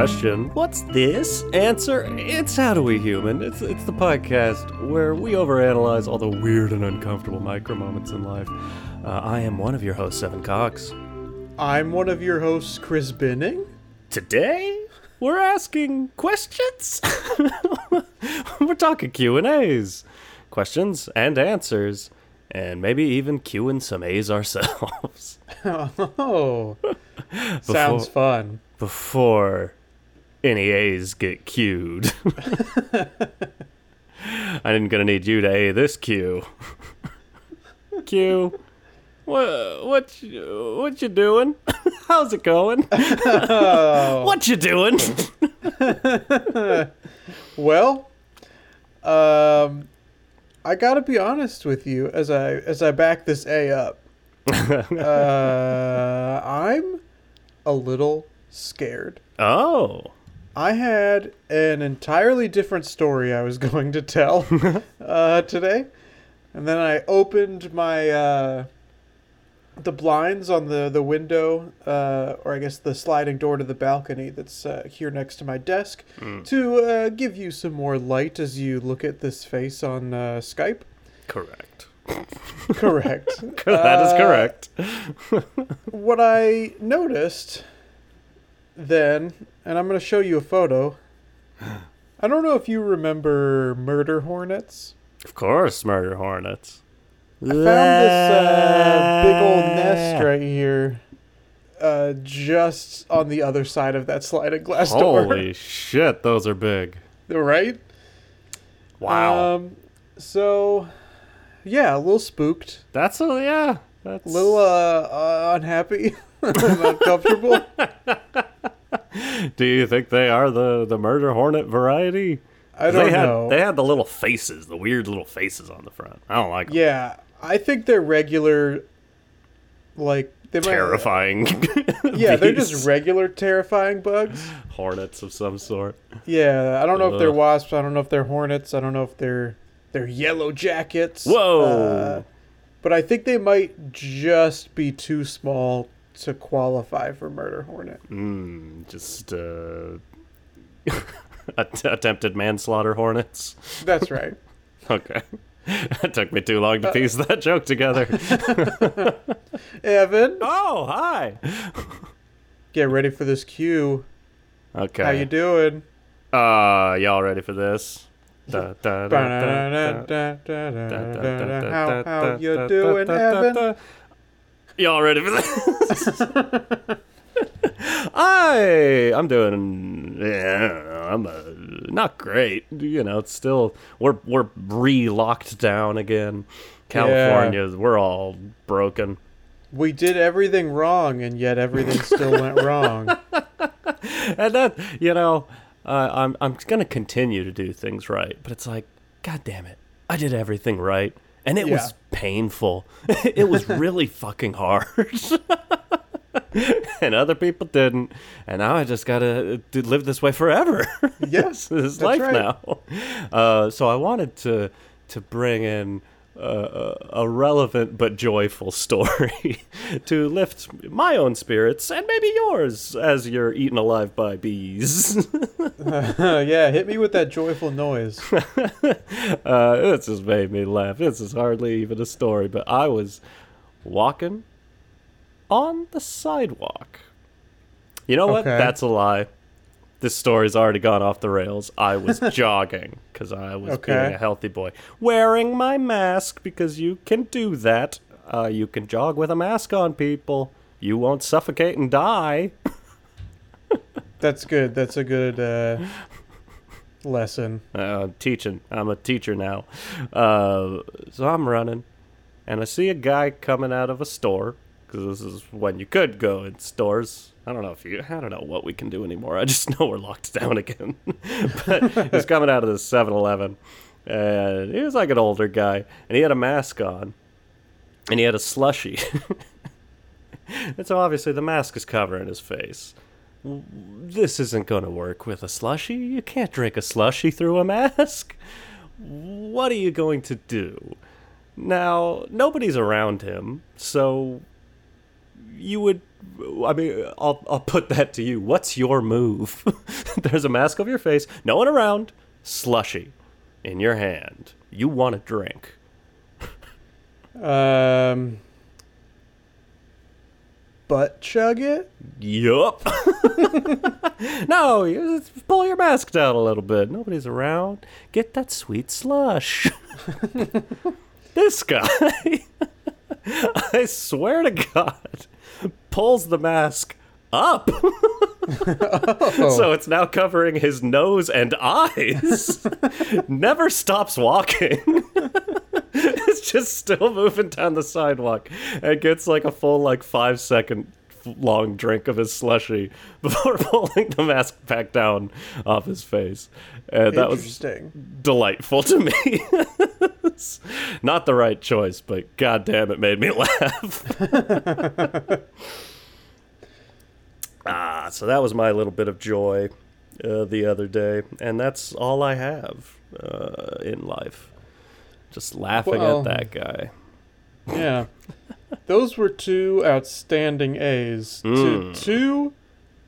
Question. What's this? Answer. It's How Do We Human. It's, it's the podcast where we overanalyze all the weird and uncomfortable micro moments in life. Uh, I am one of your hosts, Evan Cox. I'm one of your hosts, Chris Binning. Today, we're asking questions. we're talking Q&As. Questions and answers. And maybe even queuing some A's ourselves. Oh, sounds fun. before any A's get queued. I'm gonna need you to A this Q. Q. What what you, what you doing? How's it going? what you doing? Well, um, I gotta be honest with you as I as I back this A up. uh, I'm a little scared. oh. I had an entirely different story I was going to tell uh, today, and then I opened my uh, the blinds on the the window, uh, or I guess the sliding door to the balcony that's uh, here next to my desk, to uh, give you some more light as you look at this face on uh, Skype. Correct. Correct. that is correct. what I noticed then, and I'm going to show you a photo. I don't know if you remember murder hornets. Of course, murder hornets. I found this uh, big old nest right here, uh, just on the other side of that sliding glass door. Holy shit, those are big. door. right? Wow. Um, so, yeah, a little spooked, That's a yeah. That's a little uh, uh unhappy, uncomfortable. Do you think they are the the murder hornet variety? I don't they had know. they had the little faces, the weird little faces on the front. I don't like 'em. Yeah, I think they're regular. Like they might. terrifying. Yeah, they're just regular terrifying bugs. hornets of some sort. Yeah, I don't know if they're wasps. I don't know if they're hornets. I don't know if they're they're yellow jackets. Whoa. Uh, but I think they might just be too small to qualify for murder hornet. Mm, just uh, att- attempted manslaughter hornets. That's right. Okay. That took me too long to piece that joke together. Evan, oh, hi. get ready for this cue. Okay. How you doing? Uh, y'all ready for this? How you doing, Evan? Y'all ready for this? I I'm doing yeah, I'm uh, not great. You know, it's still we're we're re-locked down again. California, we're all broken. We did everything wrong, and yet everything still went wrong. And that, you know, uh, I'm I'm gonna continue to do things right, but it's like, god damn it, I did everything right, and it Yeah. was painful. it was really fucking hard. and other people didn't, and now I just gotta uh, live this way forever. Yes, this is life right. now. Uh, so I wanted to to bring in uh, a relevant but joyful story to lift my own spirits and maybe yours as you're eaten alive by bees. yeah, hit me with that joyful noise. uh, this just made me laugh. This is hardly even a story, but I was walking on the sidewalk. You know what? Okay. That's a lie. This story's already gone off the rails. I was jogging because I was Okay. being a healthy boy, wearing my mask because you can do that. Uh, you can jog with a mask on, people. You won't suffocate and die. That's good. That's a good uh, lesson. uh, teaching. I'm a teacher now. Uh, so I'm running, and I see a guy coming out of a store because this is when you could go in stores. I don't know if you. I don't know what we can do anymore. I just know we're locked down again. but he's coming out of the 7-Eleven, and he was like an older guy, and he had a mask on, and he had a slushy. and so obviously the mask is covering his face this isn't going to work with a slushy. You can't drink a slushy through a mask. What are you going to do? Now, nobody's around him, so you would I mean, I'll I'll put that to you. What's your move? There's a mask over your face, no one around, slushy in your hand. You want a drink. Um, butt chug it. Yup. no, you just pull your mask down a little bit. Nobody's around. Get that sweet slush. this guy, I swear to God, pulls the mask up. Oh. So it's now covering his nose and eyes. Never stops walking. it's just still moving down the sidewalk and gets like a full like 5 second long drink of his slushy before pulling the mask back down off his face. And that was delightful to me. Not the right choice, but goddamn, it made me laugh. ah, so that was my little bit of joy uh, the other day, and that's all I have uh, in life. Just laughing Well- at that guy. Yeah. Those were two outstanding A's to Mm. two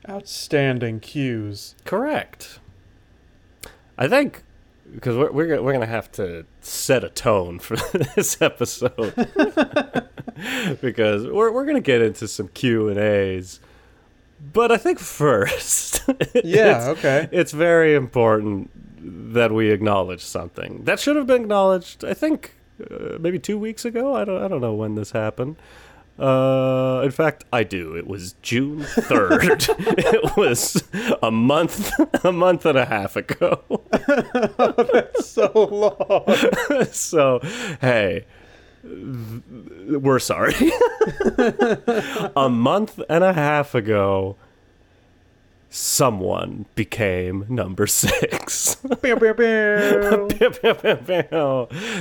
outstanding Q's. Correct. I think because we're we're, we're gonna have to set a tone for this episode because we're we're gonna get into some Q and A's, but I think first, Yeah, it's, okay. it's very important that we acknowledge something that should have been acknowledged. I think uh, maybe two weeks ago. I don't I don't know when this happened. Uh, in fact, I do. It was June third. it was a month, a month and a half ago. That's so long. so, hey, we're sorry. a month and a half ago, someone became number six. Bow, bow, bow.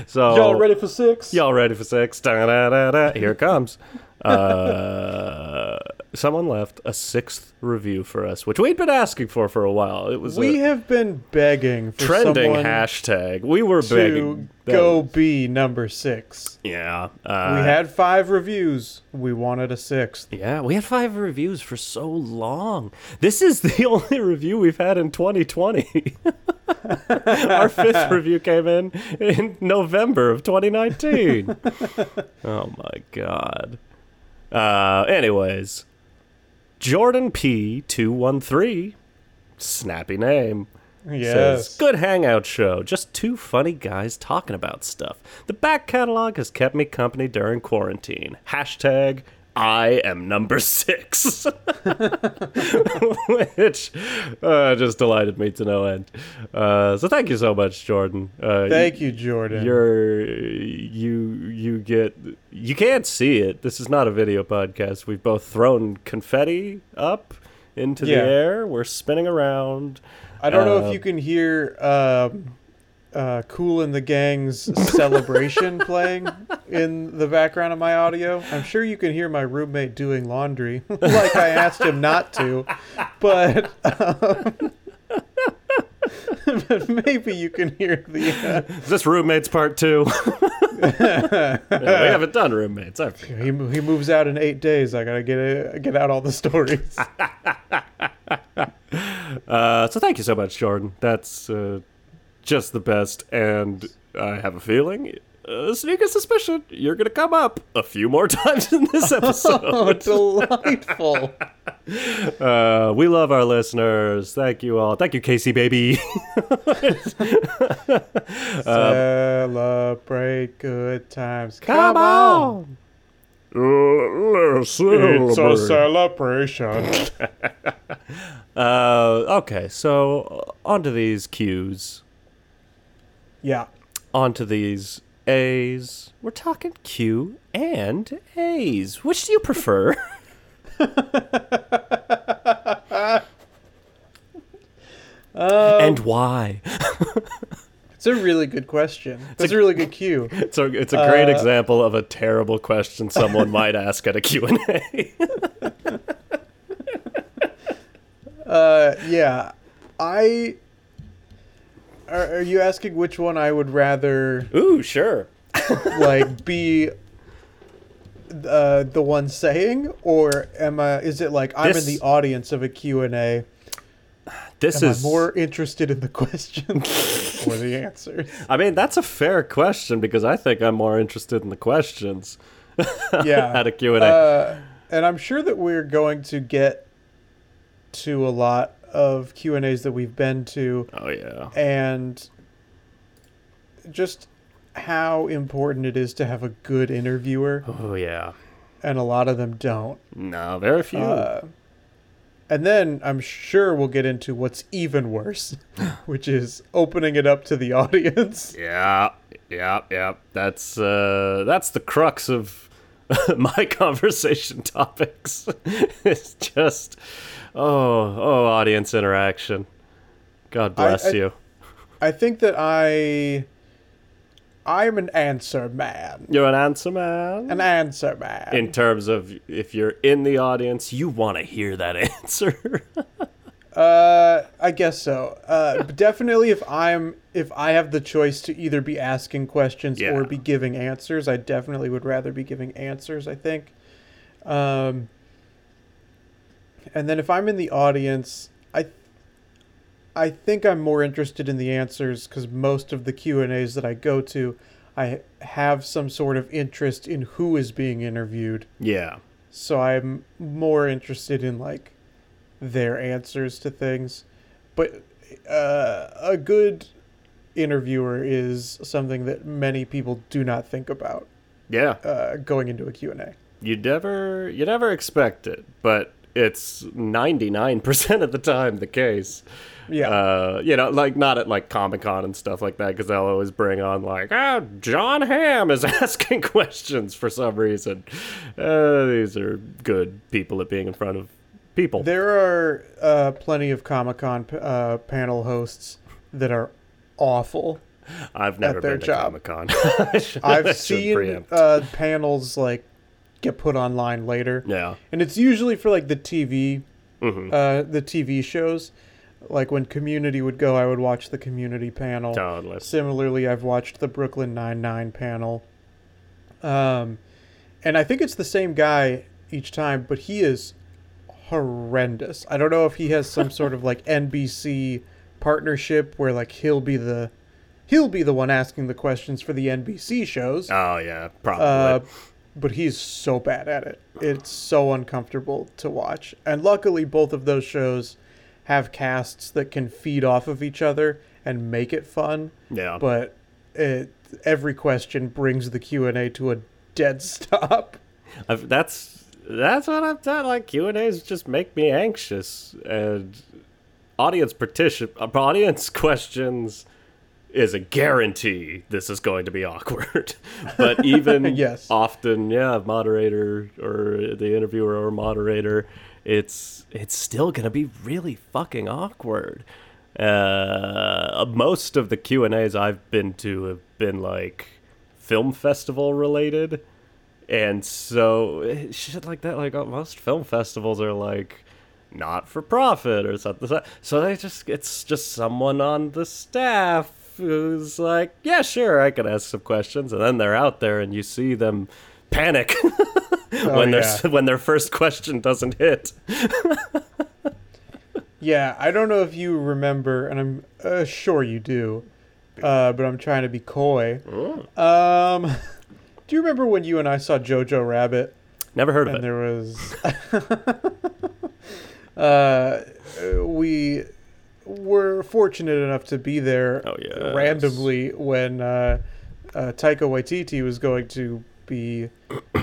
so, Y'all ready for six? Y'all ready for six? Da-da-da-da. Here it comes. Uh, someone left a sixth review for us, which we'd been asking for for a while. It was We have been begging for trending hashtag. We were to begging. Go was- be number six. yeah. Uh, we had five reviews. We wanted a sixth. Yeah, we had five reviews for so long. This is the only review we've had in 2020. Our fifth review came in in November of 2019. oh my god. Uh, anyways, Jordan P213, snappy name. Yes. Says, Good hangout show. Just two funny guys talking about stuff. The back catalog has kept me company during quarantine. Hashtag I am number six. Which uh, just delighted me to no end. Uh, so thank you so much, Jordan. Uh, Thank you, Jordan. you're you you get you can't see it. This is not a video podcast. We've both thrown confetti up into Yeah. the air. We're spinning around. I don't know Uh, if you can hear um, uh, Kool and the Gang's celebration playing in the background of my audio. I'm sure you can hear my roommate doing laundry, like I asked him not to, but. Um, but maybe you can hear the. Uh, Is this roommates part two? Yeah, we haven't done roommates. I he, he moves out in eight days. I gotta get it, get out all the stories. Uh, so thank you so much, Jordan. That's uh, just the best, and I have a feeling, uh, sneaking suspicion, you're gonna come up a few more times in this Oh, episode. delightful! Uh, we love our listeners. Thank you all. Thank you, Casey, baby. Celebrate good times. Come on. It's a celebration. Uh, okay, so onto these Q's. Yeah. Onto these A's. We're talking Q and A's. Which do you prefer? and why? It's a really good question. It's a really good cue. It's a, it's a great Uh, example of a terrible question someone might ask at a Q&A. Uh, yeah. I. Are, are you asking which one I would rather Ooh, sure. like be uh, the one saying, or am I? Is it like I'm This- in the audience of a Q and A? This Am is I more interested in the questions or the answers? I mean, that's a fair question because I think I'm more interested in the questions Yeah, at a Q&A. Uh, and I'm sure that we're going to get to a lot of Q and A's that we've been to, oh yeah. and just how important it is to have a good interviewer, Oh yeah. and a lot of them don't. No, very few. Uh, and then I'm sure we'll get into what's even worse, which is opening it up to the audience. yeah. Yeah, yeah. That's uh that's the crux of my conversation topics. it's just oh, oh, audience interaction. God bless I- you. I think that I, I'm an answer man. You're an answer man. An answer man. in terms of if you're in the audience, you want to hear that answer. Uh, I guess so. Uh, definitely if I'm if I have the choice to either be asking questions Yeah. or be giving answers, I definitely would rather be giving answers. I think. Um. And then if I'm in the audience, I. I think I'm more interested in the answers because most of the Q and A's that I go to, I have some sort of interest in who is being interviewed. yeah. so I'm more interested in like their answers to things. But uh, a good interviewer is something that many people do not think about Yeah. uh, going into a Q&A. You never you never expect it, but it's 99% of the time the case. Yeah. Uh, you know, like not at like Comic Con and stuff like that, because they'll always bring on like, ah, Jon Hamm is asking questions for some reason. Uh, these are good people at being in front of people. there are uh, plenty of Comic-Con uh, panel hosts that are awful. I've never been to job. Comic Con. I've seen uh, panels like get put online later. yeah. and it's usually for like the TV, hmm uh, the TV shows. Like when Community would go, I would watch the Community panel. Totally. Similarly, I've watched the Brooklyn Nine Nine panel. Um, and I think it's the same guy each time, but he is horrendous. I don't know if he has some sort of like NBC partnership where like he'll be the he'll be the one asking the questions for the NBC shows. Oh yeah, probably. Uh, but he's so bad at it. It's so uncomfortable to watch. And luckily, both of those shows have casts that can feed off of each other and make it fun. yeah. But it, every question brings the Q and A to a dead stop. I've, that's that's what I've done. Like Q and A's just make me anxious, and audience partition, uh, audience questions is a guarantee. This is going to be awkward. but even Yes. often, yeah, moderator or the interviewer or moderator, it's it's still going to be really fucking awkward. Uh, most of the Q and A's I've been to have been like film festival related. And so eh, shit like that, like uh, most film festivals are like not for profit or something. So- they just it's just someone on the staff who's like, yeah, sure, I can ask some questions, and then they're out there, and you see them panic when their Oh, when their first question doesn't hit. Yeah, I don't know if you remember, and I'm uh, sure you do, uh, but I'm trying to be coy. Um, do you remember when you and I saw Jojo Rabbit? Never heard of it. and it. there was uh we were fortunate enough to be there Oh, yes. randomly when uh, uh Taika Waititi was going to be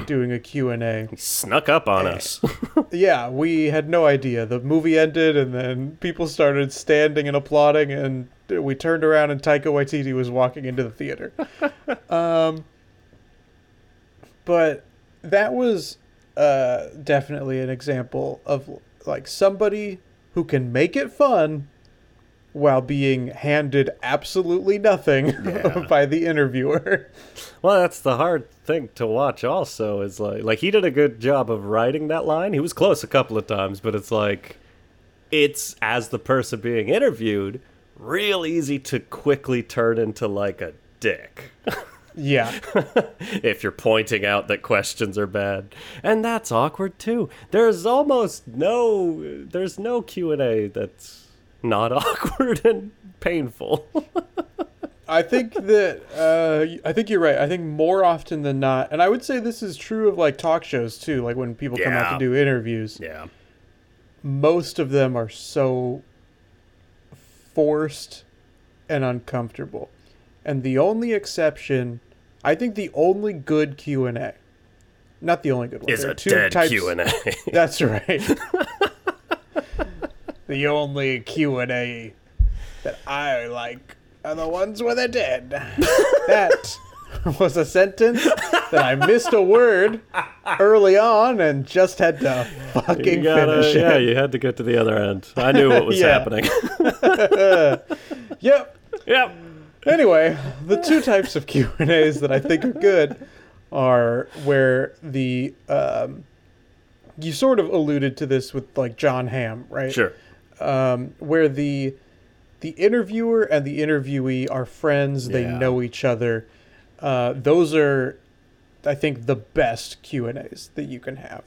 doing a Q&A. He snuck up on us. Yeah, we had no idea. The movie ended and then people started standing and applauding and we turned around and Taika Waititi was walking into the theater. um but that was uh definitely an example of like somebody who can make it fun while being handed absolutely nothing Yeah. by the interviewer. Well, that's the hard thing to watch. Also, is like like he did a good job of writing that line. He was close a couple of times, but it's like it's as the person being interviewed, real easy to quickly turn into like a dick. Yeah. if you're pointing out that questions are bad and that's awkward too there's almost no there's no q&a that's not awkward and painful I think that uh, I think you're right. I think more often than not, and I would say this is true of like talk shows too. Like when people come out to do interviews, yeah most of them are so forced and uncomfortable. And the only exception, I think, the only good Q and A, not the only good one. is a two dead q&a That's right. the only Q and A that I like are the ones where they're dead. that was a sentence that I missed a word early on and just had to fucking you gotta, finish yeah you had to get to the other end i knew what was happening Yep. yep Anyway, the two types of Q and A's that I think are good are where the um, you sort of alluded to this with like Jon Hamm, right? sure um, where the the interviewer and the interviewee are friends. They Yeah. know each other. Uh, those are, I think, the best Q and A's that you can have.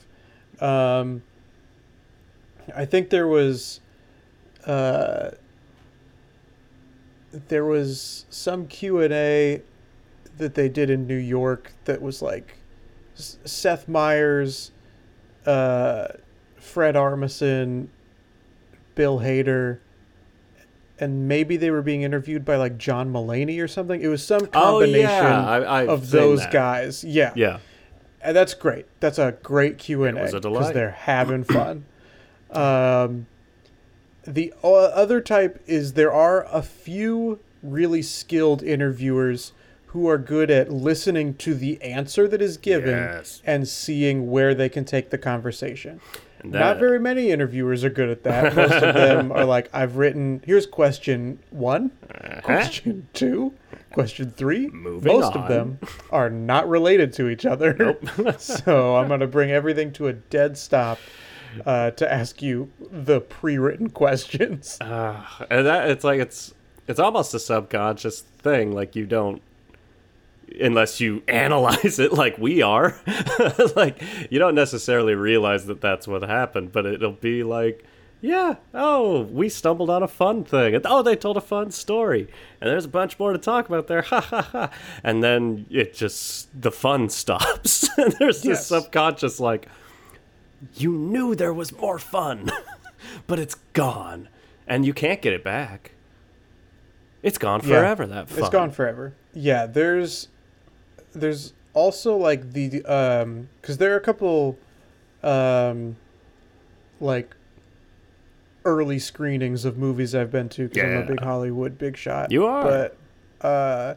Um, I think there was, uh, there was some Q and A that they did in New York that was like Seth Meyers, uh, Fred Armisen, Bill Hader, and maybe they were being interviewed by like John Mulaney or something. It was some oh combination yeah I, of those that. guys. Yeah. yeah and that's great. That's a great Q and A It was a because they're having fun. um, the uh, other type is there are a few really skilled interviewers who are good at listening to the answer that is given Yes. and seeing where they can take the conversation. And Not very many interviewers are good at that. Most of them are like, I've written, here's question one, uh-huh. question two, question three. Moving Most on. of them are not related to each other. Nope. so I'm going to bring everything to a dead stop uh, to ask you the pre written questions. Uh, and that it's like it's it's almost a subconscious thing like you don't unless you analyze it like we are. Like you don't necessarily realize that that's what happened but it'll be like yeah oh we stumbled on a fun thing. Oh they told a fun story. And there's a bunch more to talk about there. Ha ha ha. And then it just the fun stops. And there's this subconscious like you knew there was more fun but it's gone and you can't get it back it's gone Yeah. forever that fun It's gone forever. Yeah, there's there's also like the um cuz there are a couple um like early screenings of movies I've been to cuz I'm a big Hollywood big shot. You are. But uh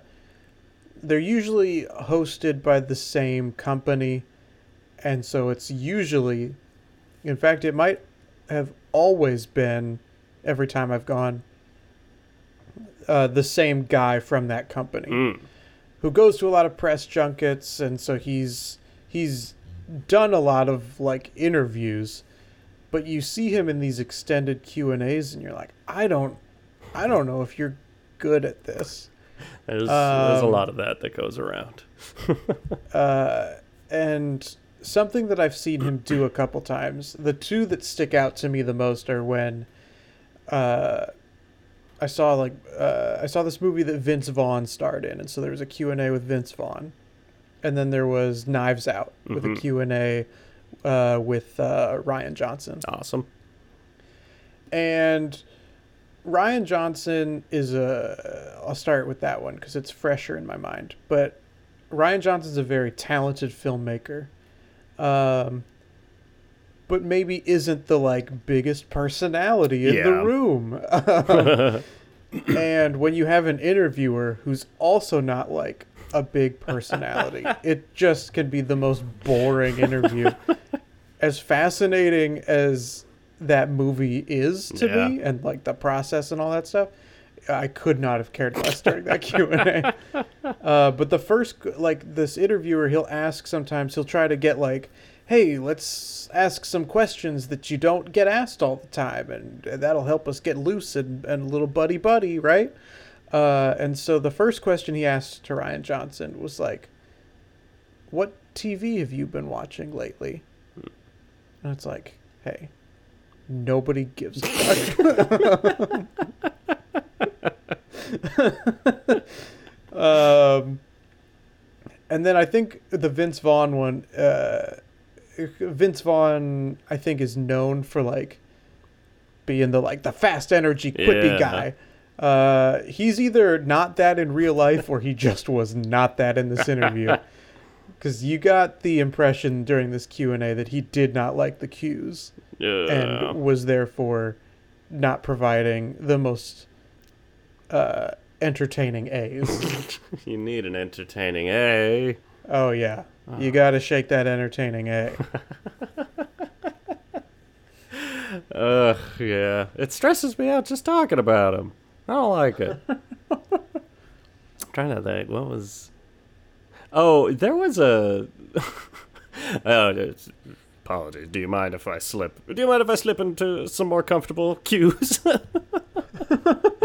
they're usually hosted by the same company and so it's usually in fact it might have always been every time I've gone uh, the same guy from that company Mm. who goes to a lot of press junkets. And so he's he's done a lot of like interviews. But you see him in these extended Q&As and you're like I don't I don't know if you're good at this. There's, there's a Um, lot of that that goes around. uh, and something that I've seen him do a couple times. The two that stick out to me the most are when uh, I saw like uh, I saw this movie that Vince Vaughn starred in, and so there was a Q and A with Vince Vaughn, and then there was Knives Out with a Mhm. Q and A uh, with uh, Rian Johnson, awesome and Rian Johnson is a. I'll start with that one because it's fresher in my mind. But Rian Johnson's a very talented filmmaker, um, but maybe isn't the like biggest personality in the Yeah. room. and when you have an interviewer who's also not like a big personality, it just can be the most boring interview. as fascinating as that movie is to Yeah. me and like the process and all that stuff i could not have cared less during that q&a uh, but the first like this interviewer he'll ask sometimes he'll try to get like hey let's ask some questions that you don't get asked all the time and that'll help us get loose and, and a little buddy buddy right Uh, and so the first question he asked to Rian Johnson was like, "What TV have you been watching lately?" And it's like, "Hey, nobody gives a fuck." um, and then I think the Vince Vaughn one. Uh, Vince Vaughn, I think, is known for like being the like the fast energy, quippy Yeah. guy. Uh, he's either not that in real life or he just was not that in this interview. Because you got the impression during this Q and A that he did not like the cues Yeah. and was therefore not providing the most uh, entertaining A's. you need an entertaining A. oh yeah, Ah. you got to shake that entertaining A. Ugh, yeah. It stresses me out just talking about him. I don't like it. I'm trying to think. What was. Oh, there was a. oh, apologies. Do you mind if I slip? Do you mind if I slip into some more comfortable cues?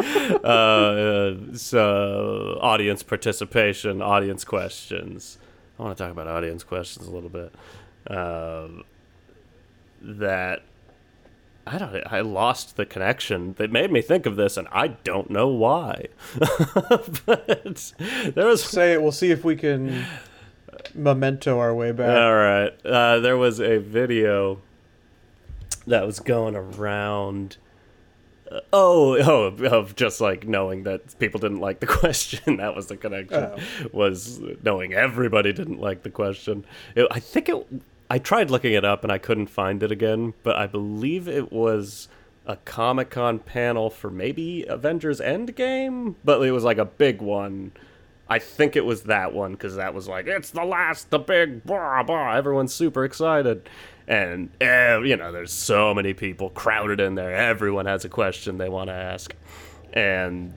uh, uh, so, audience participation, audience questions. I want to talk about audience questions a little bit. Um, that I don't. I lost the connection that made me think of this, and I don't know why. but there was Say it. We'll see if we can memento our way back. all right. Uh, there was a video that was going around. Oh, oh, of just like knowing that people didn't like the question. that was the connection. Oh. Was knowing everybody didn't like the question. It, I think it. I tried looking it up and I couldn't find it again, but I believe it was a Comic Con panel for maybe Avengers Endgame, but it was like a big one. I think it was that one because that was like it's the last, the big blah blah. Everyone's super excited, and eh, you know, there's so many people crowded in there. Everyone has a question they want to ask, and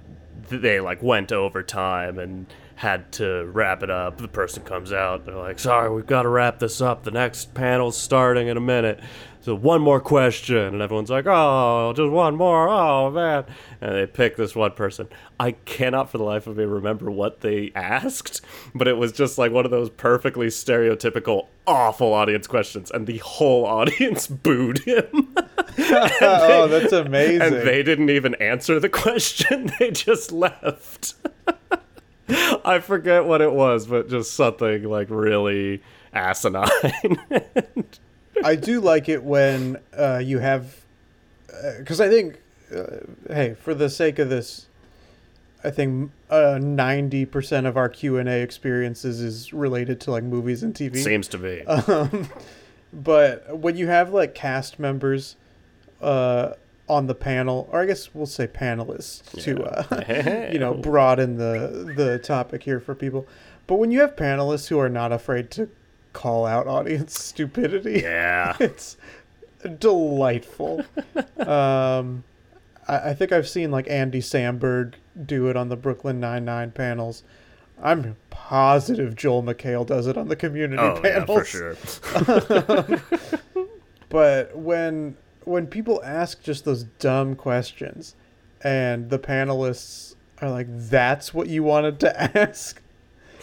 they like went over time and had to wrap it up. The person comes out, they're like, "Sorry, we've got to wrap this up. The next panel's starting in a minute." So one more question, and everyone's like, "Oh, just one more. Oh man!" And they pick this one person. I cannot, for the life of me, remember what they asked, but it was just like one of those perfectly stereotypical, awful audience questions, and the whole audience booed him. oh, that's amazing. and they didn't even answer the question; they just left. I forget what it was, but just something like really asinine. I do like it when uh, you have, because I think, uh, hey, for the sake of this, I think uh, ninety percent of our Q and A experiences is related to like movies and TV. Seems to be. Um, but when you have like cast members uh, on the panel, or I guess we'll say panelists to uh, you know broaden the the topic here for people. But when you have panelists who are not afraid to call out audience stupidity, yeah. it's delightful. um, I, I think I've seen like Andy Samberg do it on the Brooklyn Nine Nine panels. I'm positive Joel McHale does it on the community Oh yeah, for sure. But when when people ask just those dumb questions, and the panelists are like, "That's what you wanted to ask."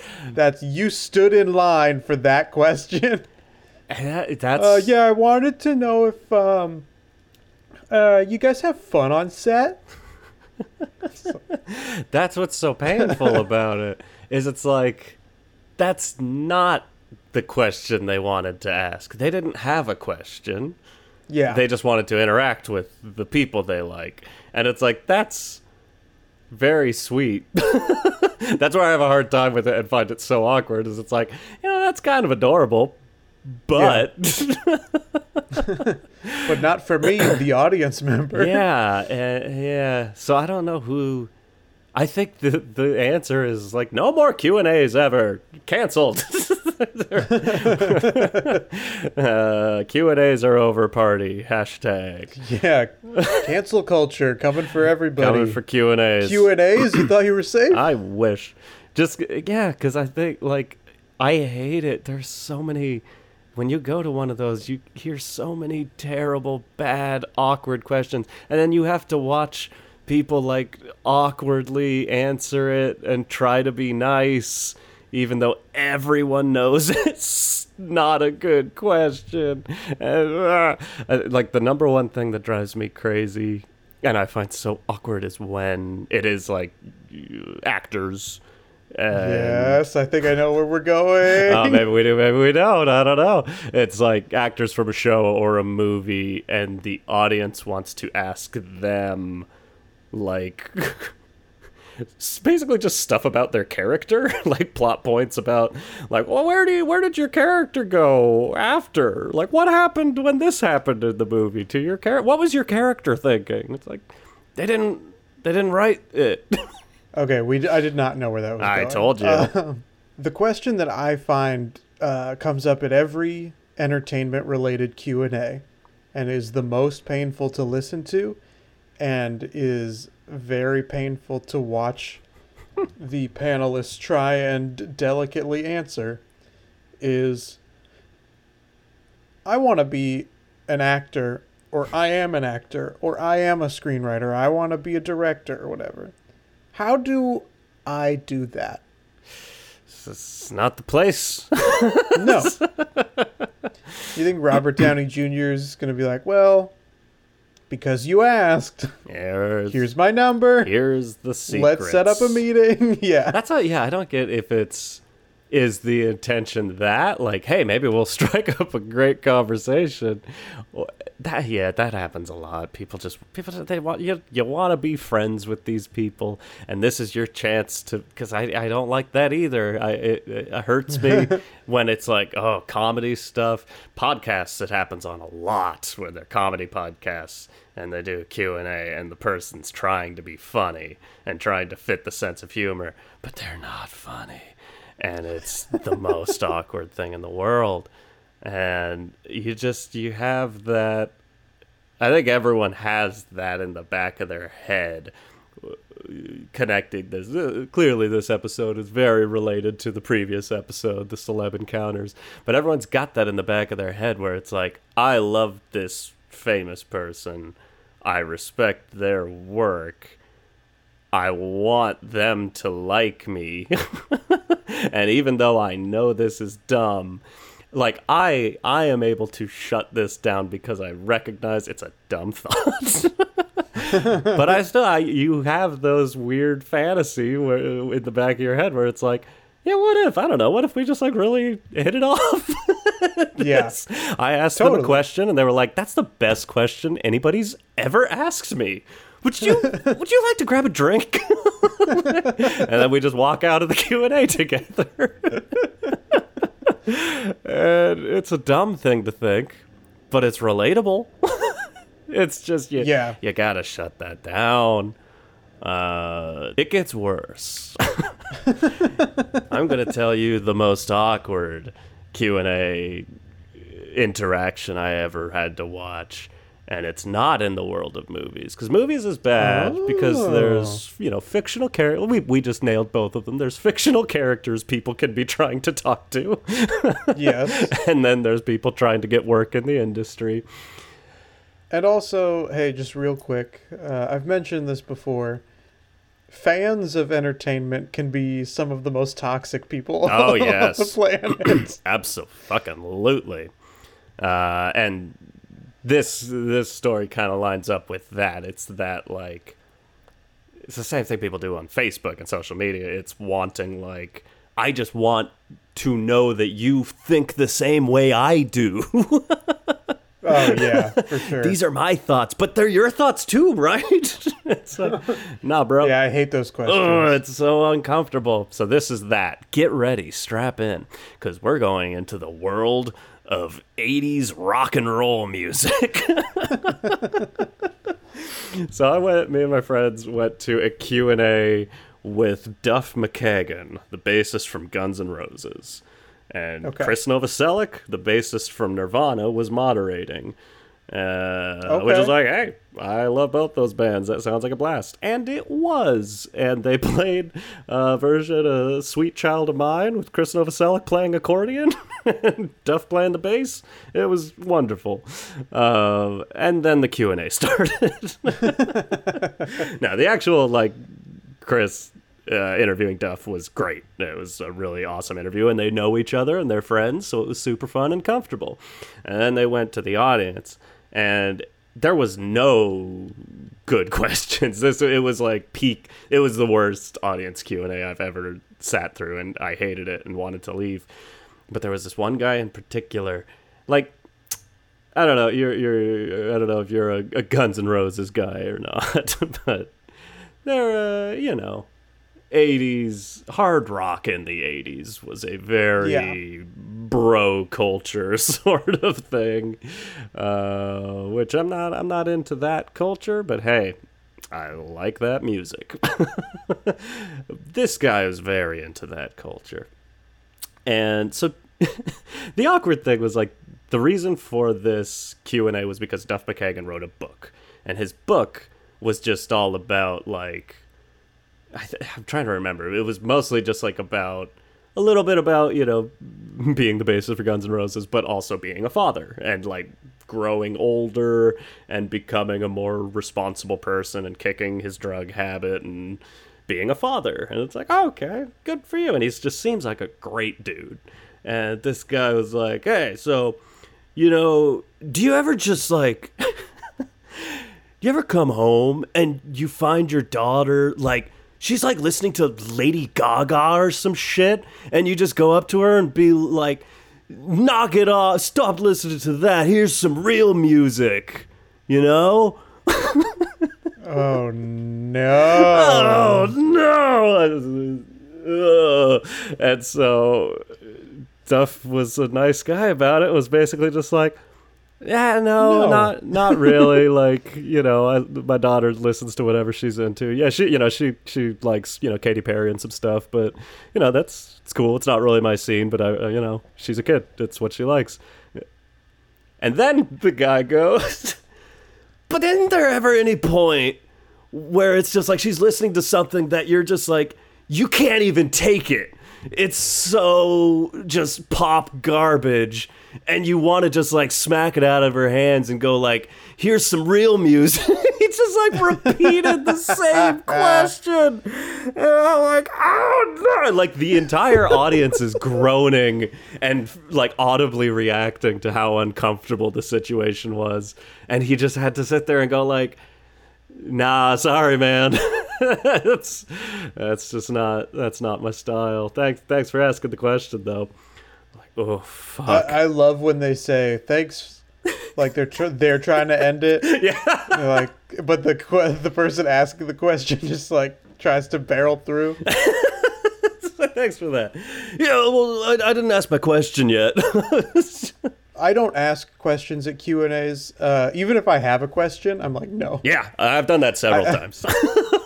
That's you stood in line for that question. And that- that's Uh, yeah, I wanted to know if um, uh, you guys have fun on set. That's what's so painful about it. Is it's like that's not the question they wanted to ask. They didn't have a question. Yeah, They just wanted to interact with the people they like. And it's like that's very sweet. That's where I have a hard time with it and find it so awkward is it's like, you know, that's kind of adorable. But but not for me, the audience member. yeah, uh, yeah. So I don't know who. I think the the answer is like no more Q and A's ever canceled. uh, Q and A's are over. Party hashtag yeah. Cancel culture coming for everybody. coming for Q and A's. Q and A's. You thought you were safe? I wish. Just yeah, because I think like I hate it. There's so many. When you go to one of those, you hear so many terrible, bad, awkward questions, and then you have to watch people like awkwardly answer it and try to be nice even though everyone knows it's not a good question and, uh, like the number one thing that drives me crazy and i find so awkward is when it is like actors and yes, I think I know where we're going. uh, maybe we do, maybe we don't. I don't know. It's like actors from a show or a movie, and the audience wants to ask them, like, basically just stuff about their character, like plot points about, like, well, where do you, where did your character go after? Like, what happened when this happened in the movie to your character? What was your character thinking? It's like they didn't, they didn't write it. Okay, we. I did not know where that was I going. told you. Um, the question that I find uh, comes up at every entertainment-related Q and A, and is the most painful to listen to, and is very painful to watch the panelists try and delicately answer, is I want to be an actor, or I am an actor, or I am a screenwriter, I want to be a director, or whatever. How do I do that? it's not the place. No. you think Robert Downey Jr. is going to be like, well, because you asked, Here's, here's my number. here's the secret. Let's set up a meeting. yeah. That's how. Yeah, I don't get if it's is the intention that like, hey, maybe we'll strike up a great conversation. That yeah, that happens a lot. People just people they want you you want to be friends with these people, and this is your chance to. Because I I don't like that either. I it, it hurts me when it's like oh comedy stuff podcasts. It happens on a lot where they're comedy podcasts and they do a Q&A and the person's trying to be funny and trying to fit the sense of humor, but they're not funny. And it's the most awkward thing in the world. And you just you have that I think everyone has that in the back of their head connecting this. Uh, clearly, this episode is very related to the previous episode, the celeb encounters. But everyone's got that in the back of their head where it's like, I love this famous person. I respect their work. I want them to like me. and even though I know this is dumb, like I I am able to shut this down because I recognize it's a dumb thought. but I still, I, you have those weird fantasy where, in the back of your head where it's like, yeah, what if? I don't know. What if we just like really hit it off? Yes. I asked them a question and they were like, that's the best question anybody's ever asked me. Would you would you like to grab a drink? and then we just walk out of the Q&A together. and it's a dumb thing to think, but it's relatable. it's just you, Yeah. you gotta shut that down. Uh, it gets worse. I'm gonna tell you the most awkward Q and A interaction I ever had to watch, and it's not in the world of movies because movies is bad because Oh. there's you know fictional characters. We we just nailed both of them. There's fictional characters people can be trying to talk to, yes. and then there's people trying to get work in the industry. And also, hey, just real quick, uh, I've mentioned this before. Fans of entertainment can be some of the most toxic people Oh, on yes. the planet. Absolutely. Uh, and this this story kind of lines up with that. It's that like it's the same thing people do on Facebook and social media. It's wanting like I just want to know that you think the same way I do. oh yeah, for sure. These are my thoughts, but they're your thoughts too, right? it's like, nah, bro. yeah, I hate those questions. Ugh, it's so uncomfortable. So this is that. Get ready, strap in, because we're going into the world of 80s rock and roll music. so I went, me and my friends went to a Q&A with Duff McKagan, the bassist from Guns N' Roses. And Okay. Chris Novoselic, the bassist from Nirvana, was moderating. Uh, Which Okay. is like, hey, I love both those bands. That sounds like a blast. And it was. And they played a version of Sweet Child of Mine with Chris Novoselic playing accordion and Duff playing the bass. It was wonderful. Uh, and then the Q&A started. now, the actual, like, Chris uh, interviewing Duff was great. It was a really awesome interview, and they know each other and they're friends, so it was super fun and comfortable. And then they went to the audience, and there was no good questions. This it was like peak. It was the worst audience Q and A I've ever sat through, and I hated it and wanted to leave. But there was this one guy in particular, like I don't know. You're you're I don't know if you're a, a Guns N' Roses guy or not, but they're uh, you know 80s hard rock in the 80s was a very bro culture sort of thing uh, which i'm not i'm not into that culture but hey i like that music this guy is very into that culture and so the awkward thing was like the reason for this q&a was because duff mckagan wrote a book and his book was just all about like I I'm trying to remember. It was mostly just like about a little bit about you know being the bassist for Guns N' Roses, but also being a father and like growing older and becoming a more responsible person and kicking his drug habit and being a father. And it's like, oh, okay, good for you. And he just seems like a great dude. And this guy was like, hey, so you know, do you ever just like do you ever come home and you find your daughter like she's like listening to Lady Gaga or some shit and you just go up to her and be like knock it off. Stop listening to that. Here's some real music. You know? Oh no. oh no. And so Duff was a nice guy about it. Was basically just like yeah, no, No. not not really. like you know, I, my daughter listens to whatever she's into. Yeah, she you know she she likes you know Katy Perry and some stuff, but you know that's it's cool. It's not really my scene, but I uh, you know she's a kid. It's what she likes. And then the guy goes, but isn't there ever any point where it's just like she's listening to something that you're just like you can't even take it. It's so just pop garbage and you want to just like smack it out of her hands and go like here's some real music. he just like repeated the same question. And I'm like, "Oh no." Like the entire audience is groaning and like audibly reacting to how uncomfortable the situation was and he just had to sit there and go like Nah, sorry, man. that's that's just not that's not my style. Thanks thanks for asking the question though. Oh fuck. I, I love when they say thanks, like they're tr- they're trying to end it. yeah. They're like, but the que- the person asking the question just like tries to barrel through. thanks for that. Yeah, well, I, I didn't ask my question yet. I don't ask questions at Q and A's. Uh, even if I have a question, I'm like, no. yeah, I've done that several times.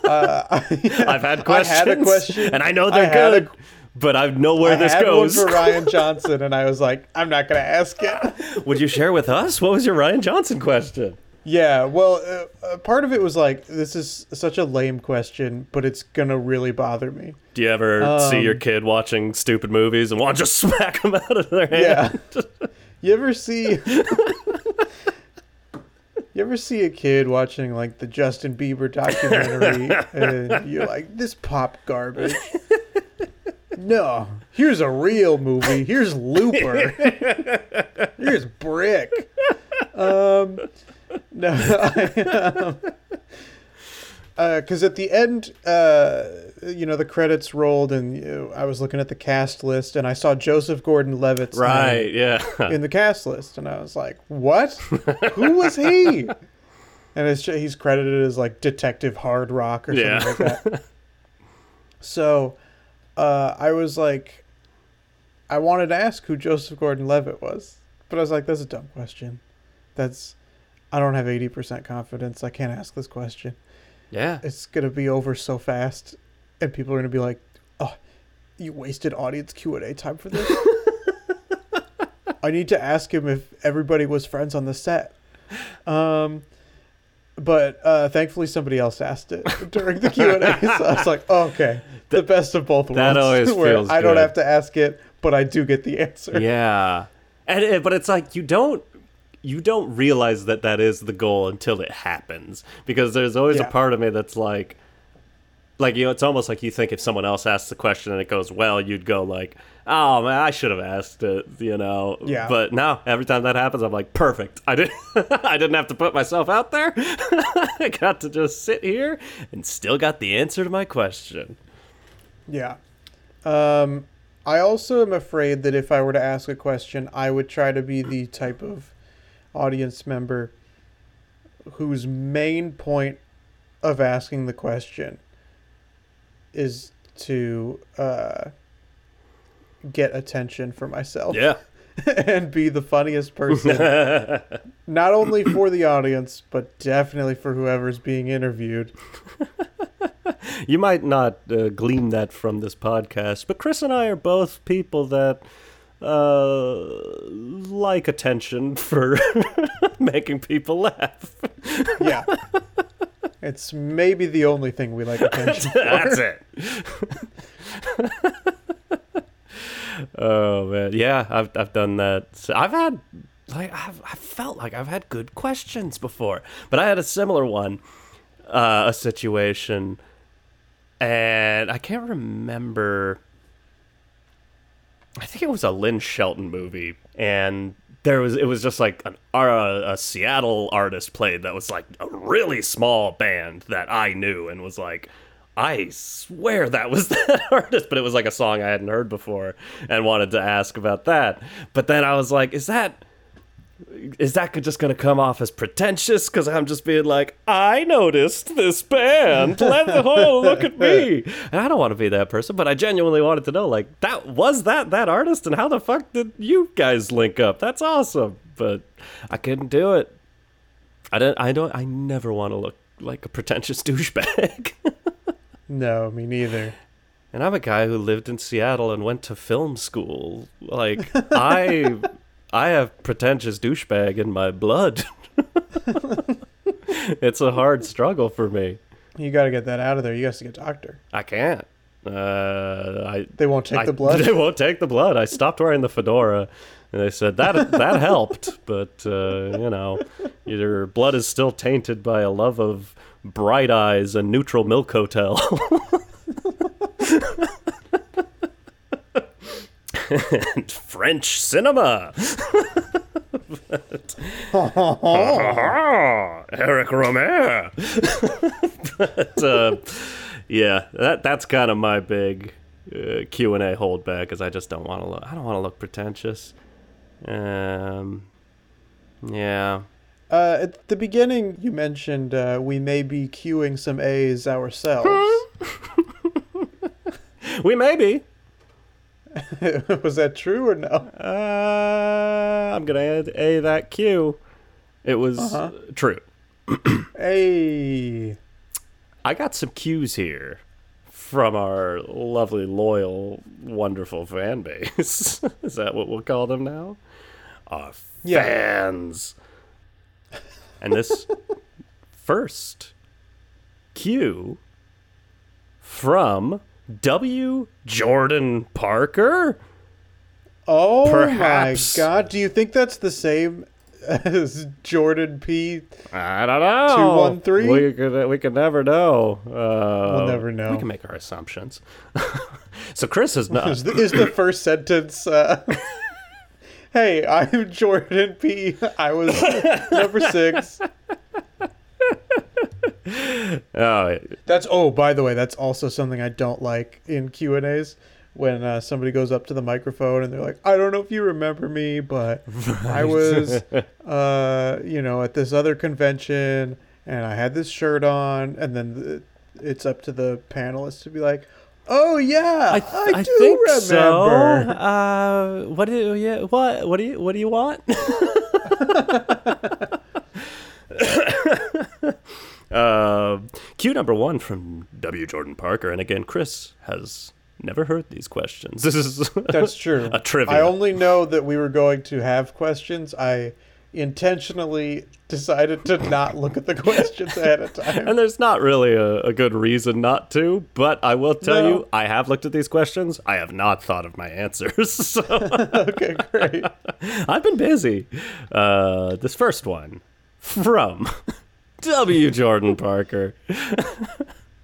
Uh, I've had questions. I had a question. and I know they're a- good, but I know where I this had goes. one for Rian Johnson, and I was like, I'm not gonna ask it. Would you share with us? What was your Rian Johnson question? Yeah, well, uh, uh, part of it was like, this is such a lame question, but it's gonna really bother me. Do you ever see Um, your kid watching stupid movies and want to just smack them out of their hand? Yeah. you ever see? you ever see a kid watching like the Justin Bieber documentary, and you're like, this pop garbage. No, here's a real movie. Here's Looper. Here's Brick. Um, no, because at the end, uh, you know, the credits rolled, and you know, I was looking at the cast list, and I saw Joseph Gordon-Levitt's name Right, yeah. in the cast list, and I was like, "What? Who was he?" And it's ju- he's credited as like Detective Hard Rock or something Yeah. like that. So, uh, I was like, I wanted to ask who Joseph Gordon-Levitt was, but I was like, "That's a dumb question. That's I don't have eighty percent confidence. I can't ask this question. Yeah. It's gonna be over so fast, and people are gonna be like, oh." You wasted audience Q and A time for this. I need to ask him if everybody was friends on the set. Um, but uh, thankfully somebody else asked it during the Q and A, so I was like, oh, okay, the best of both worlds. That always feels I don't good. have to ask it, but I do get the answer. yeah and it, but it's like you don't you don't realize that that is the goal until it happens because there's always Yeah. a part of me that's like like you know it's almost like you think if someone else asks the question and it goes well you'd go like oh man i should have asked it you know Yeah. but now every time that happens i'm like perfect i didn't i didn't have to put myself out there i got to just sit here and still got the answer to my question Yeah. Um, I also am afraid that if I were to ask a question, I would try to be the type of audience member whose main point of asking the question is to uh, get attention for myself yeah and be the funniest person, not only for the audience, but definitely for whoever's being interviewed. You might not uh, glean that from this podcast, but Chris and I are both people that uh, like attention for making people laugh. Yeah. It's maybe the only thing we like attention for. That's it. oh man, yeah, I've I've done that. So I've had like I've I felt like I've had good questions before, but I had a similar one, uh, a situation, and I can't remember. I think it was a Lynn Shelton movie, and there was it was just like an uh, a Seattle artist played that was like a really small band that I knew and was like. I swear that was that artist, but it was like a song I hadn't heard before and wanted to ask about that. But then I was like, is that is that just going to come off as pretentious because I'm just being like, I noticed this band. Let the whole look at me. And I don't want to be that person, but I genuinely wanted to know, like, that was that that artist, and how the fuck did you guys link up? That's awesome. But I couldn't do it. I don't. I don't. I never want to look like a pretentious douchebag. No, me neither. And I'm a guy who lived in Seattle and went to film school. Like I I have pretentious douchebag in my blood. it's a hard struggle for me. You got to get that out of there. You got to get a doctor. I can't. Uh, I They won't take I- the blood. They won't take the blood. I stopped wearing the fedora, and they said that that helped. But uh, you know, your blood is still tainted by a love of bright eyes and neutral milk hotel. French cinema. But- Eric Rohmer. but uh, yeah, that that's kind of my big uh, Q and A holdback, because I just don't want to look. I don't want to look pretentious. Um, yeah. Uh, at the beginning, you mentioned uh, we may be queuing some A's ourselves. We may be. Was that true or no? Uh, I'm gonna add a that Q. It was Uh-huh. true. Hey. I got some cues here from our lovely, loyal, wonderful fan base. Is that what we'll call them now? Our Yeah. fans. And this first cue from W. Jordan Parker. Oh Perhaps. my god. Do you think that's the same as Jordan P? I don't know. 213? We could we could never know. Uh, We'll never know. We can make our assumptions. so Chris is not. Is the, is the first sentence. Uh, hey, I'm Jordan P. I was number six. Oh, That's oh, by the way, that's also something I don't like in Q and A's when uh, somebody goes up to the microphone and they're like, "I don't know if you remember me, but I was, uh, you know, at this other convention and I had this shirt on," and then it's up to the panelists to be like, "Oh yeah, I, I, do think remember." so. Uh, what do you? Yeah, what? What do you? What do you want? uh, cue number one from W. Jordan Parker, and again, Chris has never heard these questions. This is That's true. a trivia. I only know that we were going to have questions. I intentionally decided to not look at the questions ahead of time. And there's not really a, a good reason not to, but I will tell No. you, I have looked at these questions. I have not thought of my answers. So okay, great. I've been busy. Uh, this first one from W. Jordan Parker.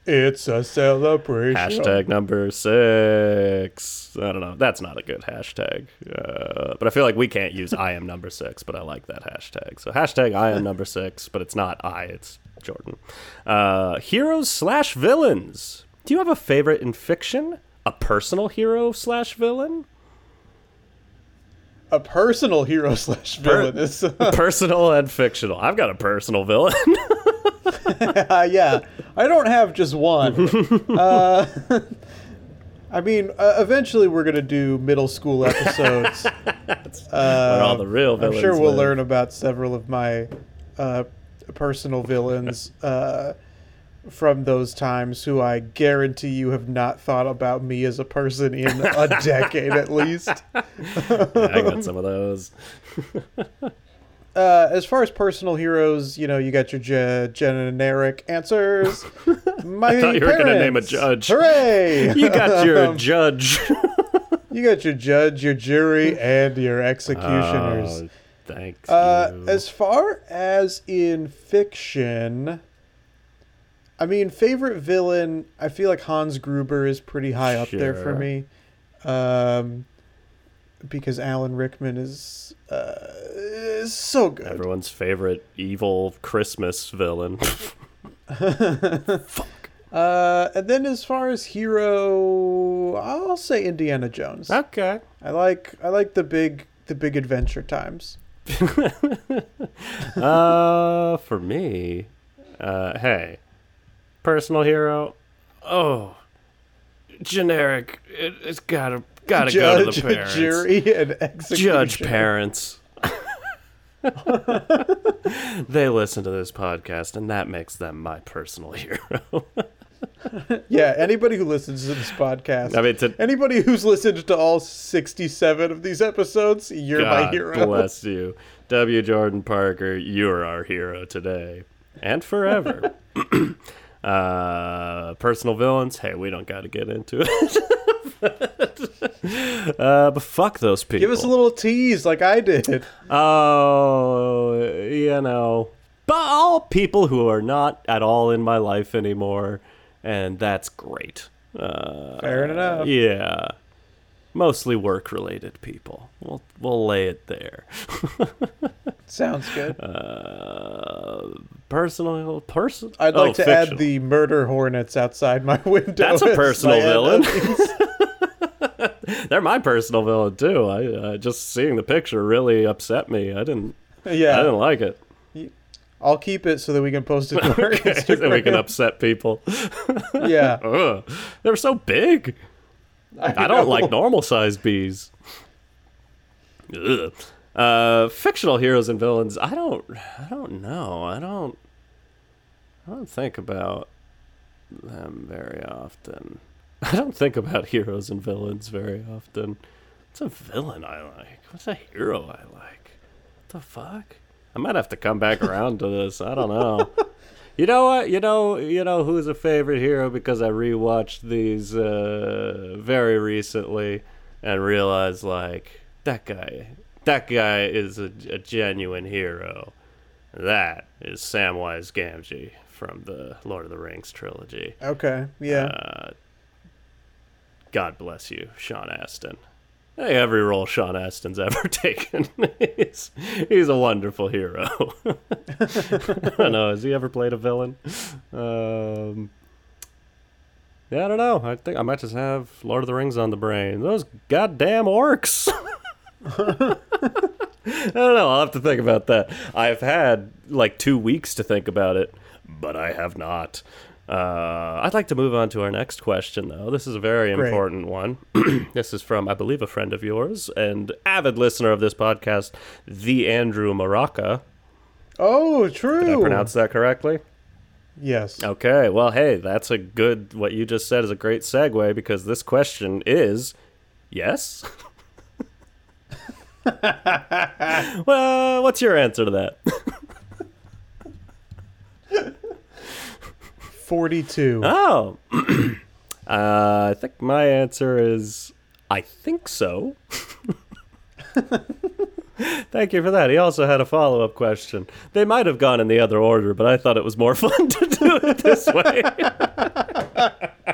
It's a celebration. Hashtag number six. I don't know. That's not a good hashtag. Uh, but I feel like we can't use I am number six, but I like that hashtag. So hashtag I am number six, but it's not I, it's Jordan. Uh, heroes slash villains. Do you have a favorite in fiction? A personal hero slash villain? A personal hero slash villain is. personal and fictional. I've got a personal villain. Uh, yeah, I don't have just one. uh, I mean, uh, eventually we're gonna do middle school episodes. All the real villains. I'm sure we'll live. learn about several of my uh, personal villains uh, from those times, who I guarantee you have not thought about me as a person in a decade at least. I got some of those. Uh, as far as personal heroes, you know, you got your ge- generic answers. My thought you were gonna name a judge. Hooray! You got your Um, judge. You got your judge, your jury, and your executioners. Oh, thanks. uh, you. as far as in fiction, I mean, favorite villain, I feel like Hans Gruber is pretty high up there for me. Um, because Alan Rickman is, uh, is so good. Everyone's favorite evil Christmas villain. Uh, and then as far as hero, I'll say Indiana Jones. okay. I like I like the big the big adventure times. Uh, for me, uh, hey, personal hero. Oh, generic. It, it's gotta gotta go to the parents. jury, and executioner. Judge parents. they listen to this podcast, and that makes them my personal hero. Yeah, anybody who listens to this podcast, I mean, to anybody who's listened to all sixty-seven of these episodes, you're my God hero. bless you, W. Jordan Parker. You're our hero today and forever. uh, personal villains. Hey, we don't got to get into it. uh, but fuck those people. Give us a little tease, like I did. Oh, you know, but all people who are not at all in my life anymore, and that's great. Uh, Fair enough. Yeah, mostly work-related people. We'll we'll lay it there. Sounds good. Uh, personal person. I'd oh, like to fictional. add the murder hornets outside my window. That's a personal villain. They're my personal villain too. I uh, just seeing the picture really upset me. I didn't. Yeah, I didn't like it. I'll keep it so that we can post it to our Okay, Instagram. so we can upset people. yeah, Ugh, they're so big. I don't like normal sized bees. Ugh. Uh, fictional heroes and villains. I don't. I don't know. I don't. I don't think about them very often. I don't think about heroes and villains very often. What's a villain I like? What's a hero I like? What the fuck? I might have to come back around to this. I don't know. You know what? You know, you know who's a favorite hero because I rewatched these uh, very recently and realized like that guy, that guy is a, a genuine hero. That is Samwise Gamgee from the Lord of the Rings trilogy. Okay. Yeah. Uh, God bless you, Sean Astin. Hey, every role Sean Astin's ever taken, he's, he's a wonderful hero. I don't know. Has he ever played a villain? Um, yeah, I don't know. I think I might just have Lord of the Rings on the brain. Those goddamn orcs. I don't know. I'll have to think about that. I've had like two weeks to think about it, but I have not. Uh, I'd like to move on to our next question, though. This is a very Great. important one. this is from, I believe, a friend of yours and avid listener of this podcast, the Andrew Maraca. oh, true. Did I pronounce that correctly? Yes. Okay, well, hey, that's a good. What you just said is a great segue because this question is yes. well, what's your answer to that? 42. Oh, uh, I think my answer is I think so. Thank you for that. He also had a follow up question. They might have gone in the other order, but I thought it was more fun to do it this way.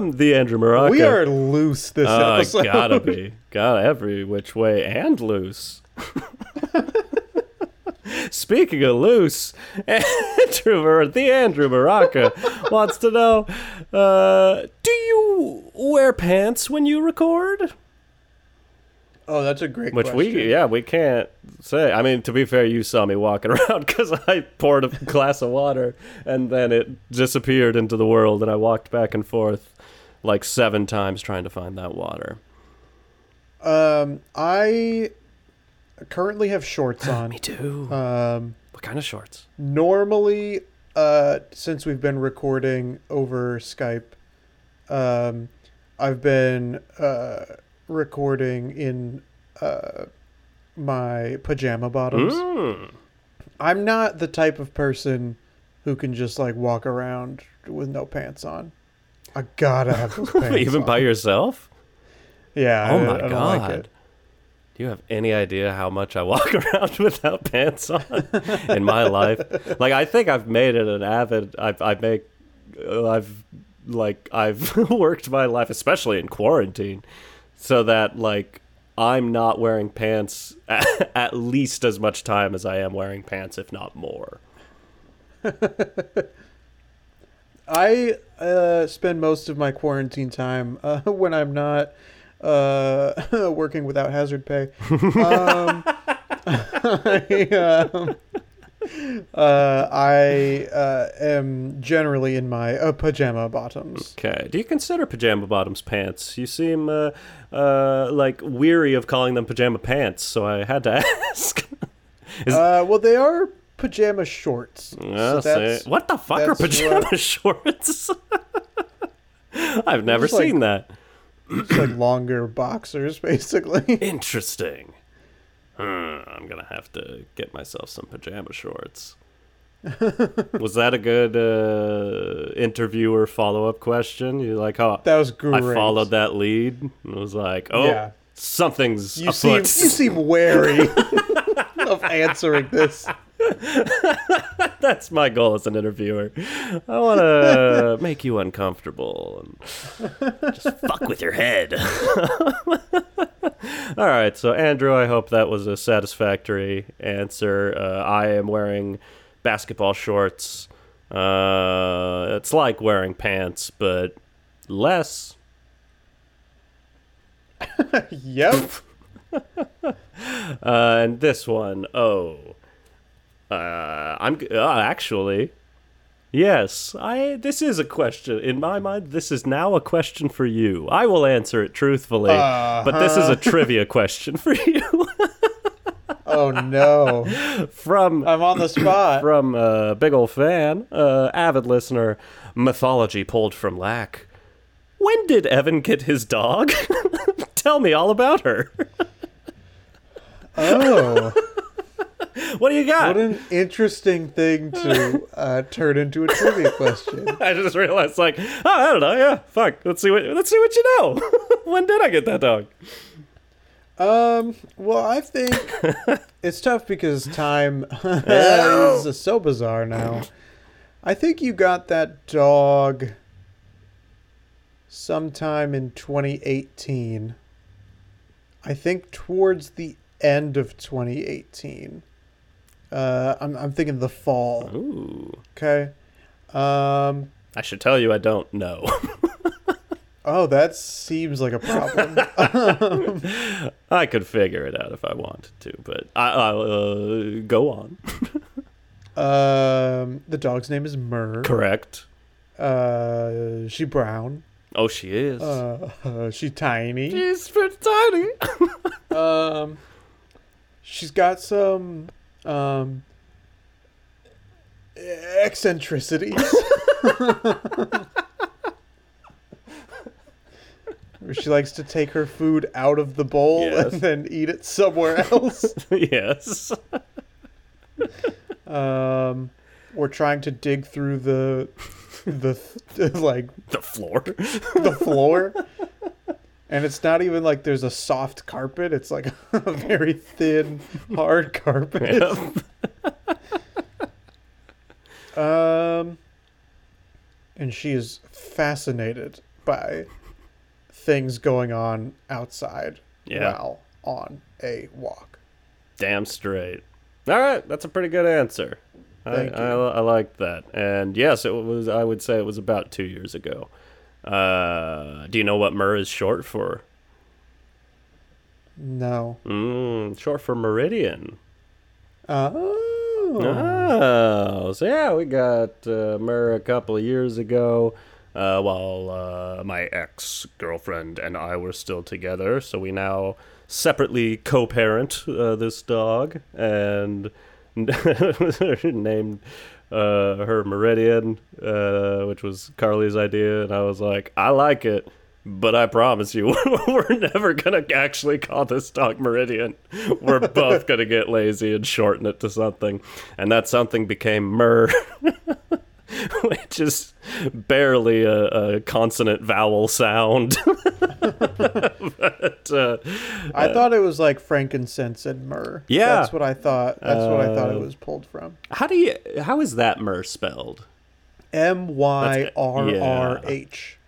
uh, from the Andrew Morocco. we are loose this Oh, episode. gotta be. Gotta every which way and loose. Speaking of loose, Andrew, the Andrew Baraka wants to know: uh, Do you wear pants when you record? Oh, that's a great question. Which question. we, yeah, we can't say. I mean, to be fair, you saw me walking around because I poured a glass of water and then it disappeared into the world, and I walked back and forth like seven times trying to find that water. Um, I currently have shorts on. Me too. Um, what kind of shorts? normally, uh, since we've been recording over Skype, um, I've been uh, recording in uh, my pajama bottoms. Mm. I'm not the type of person who can just like walk around with no pants on. I gotta have those pants. Even on. by yourself? yeah. Oh I- my I god. like. Do you have any idea how much I walk around without pants on in my life? Like I think I've made it an avid I've I make I've like I've worked my life especially in quarantine so that like I'm not wearing pants at, least as much time as I am wearing pants if not more. I uh, spend most of my quarantine time uh, when I'm not uh, working without hazard pay. Um, I, um, uh, I uh, am generally in my uh, pajama bottoms. Okay. Do you consider pajama bottoms pants? You seem uh, like weary of calling them pajama pants, so I had to ask. Is- Uh, well, they are pajama shorts. So that's, what the fuck are pajama what- shorts? I've never Just like- seen that. it's like longer boxers, basically. Interesting. Hmm, I'm gonna have to get myself some pajama shorts. Was that a good uh, interviewer follow up question? You like, oh, That was great. I followed that lead and was like, oh, Yeah. something's You seem you seem wary of answering this. That's my goal as an interviewer. I want to make you uncomfortable and just fuck with your head. All right, so Andrew, I hope that was a satisfactory answer. Uh, I am wearing basketball shorts. Uh, it's like wearing pants, but less. Yep. Uh, and this one, oh, uh, I'm uh, actually, yes. I this is a question in my mind. This is now a question for you. I will answer it truthfully, but this is a trivia question for you Oh no. from I'm on the spot. from a big old fan, uh, avid listener, mythology pulled from lack. When did Evan get his dog? Tell me all about her. Oh, What do you got? what an interesting thing to uh, turn into a trivia question. I just realized, like, oh, I don't know. Yeah, fuck. Let's see what let's see what you know. when did I get that dog? Um, well, I think it's tough because time is so bizarre now. I think you got that dog sometime in 2018. I think towards the end of 2018. Uh, I'm I'm thinking the fall. Ooh, Okay. Um. I should tell you, I don't know. Oh, that seems like a problem. I could figure it out if I wanted to, but I, I'll uh, go on. um, the dog's name is Mur. Correct. Uh, she brown. Oh, she is. Uh, she tiny. She's pretty tiny. Um, she's got some um eccentricities. She likes to take her food out of the bowl Yes. and then eat it somewhere else. yes. um, we're trying to dig through the the like The floor. the floor. And it's not even like there's a soft carpet. It's like a very thin, hard carpet. Yep. Um, and she is fascinated by things going on outside Yeah. while on a walk. Damn straight. All right, that's a pretty good answer. Thank I, you. I, I like that. And yes, it was. I would say it was about two years ago. Uh, do you know what MER is short for? No. Mm, short for Meridian. Oh. Oh, so yeah, we got uh, Mer a couple of years ago uh, while uh, my ex girlfriend and I were still together. So we now separately co parent uh, this dog and named uh, her Meridian, uh, which was Carly's idea. And I was like, I like it. But I promise you, we're never gonna actually call this dog Meridian. We're both gonna get lazy and shorten it to something, and that something became Mur, which is barely a, a consonant vowel sound. but uh, I thought it was like frankincense and myrrh. Yeah. That's what I thought. That's what I thought it Uh, was pulled from. how do you? How is that myrrh spelled? M Y R R H.